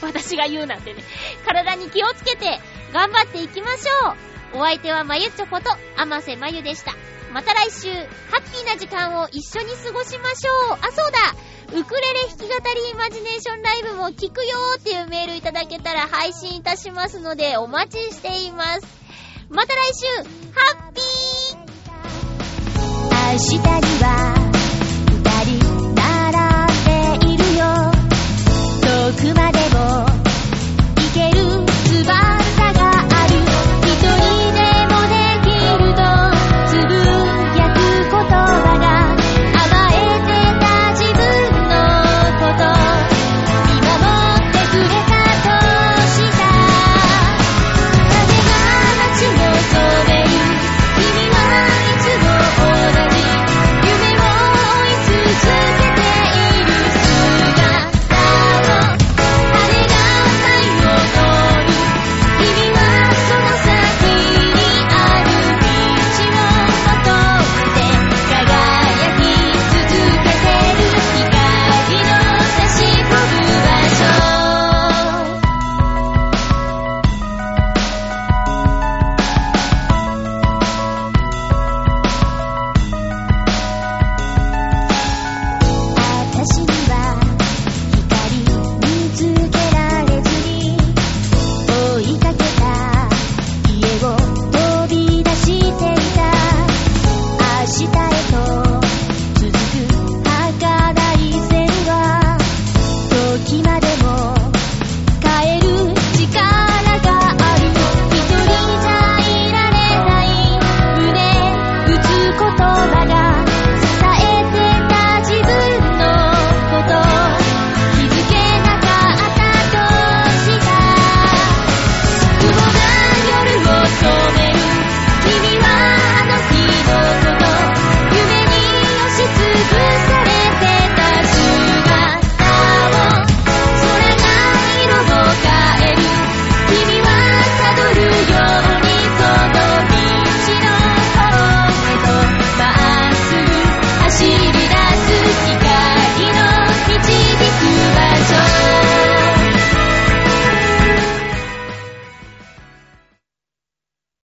私が言うなんてね。体に気をつけて、頑張っていきましょう。お相手はまゆちょこと、あませまゆでした。また来週、ハッピーな時間を一緒に過ごしましょう。あ、そうだウクレレ弾き語りイマジネーションライブも聞くよーっていうメールいただけたら配信いたしますので、お待ちしています。また来週、ハッピー明日には遠くまでも